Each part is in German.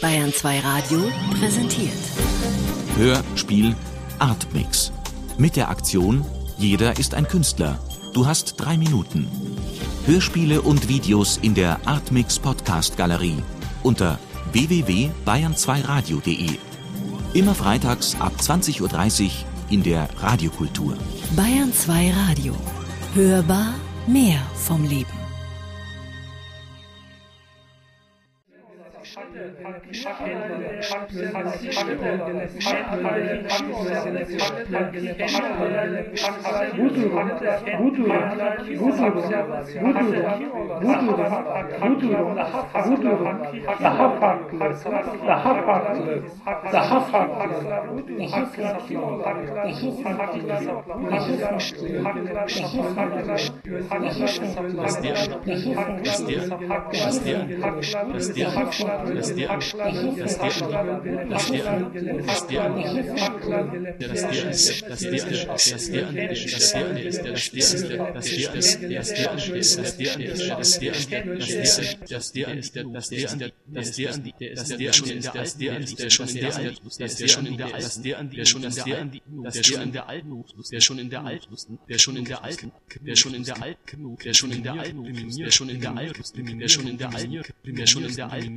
Bayern 2 Radio präsentiert. Hörspiel Artmix. Mit der Aktion Jeder ist ein Künstler. Du hast drei Minuten. Hörspiele und Videos in der Artmix Podcast Galerie unter www.bayern2radio.de. Immer freitags ab 20.30 Uhr in der Radiokultur. Bayern 2 Radio. Hörbar mehr vom Leben. Ist der, ist der, ist der, ist der, schon in der alten der schon in der alten der schon in der alten der schon in der alten der schon in der alten der schon in der alten der schon in der alten der schon in der alten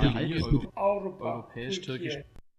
der alten europäisch-türkischen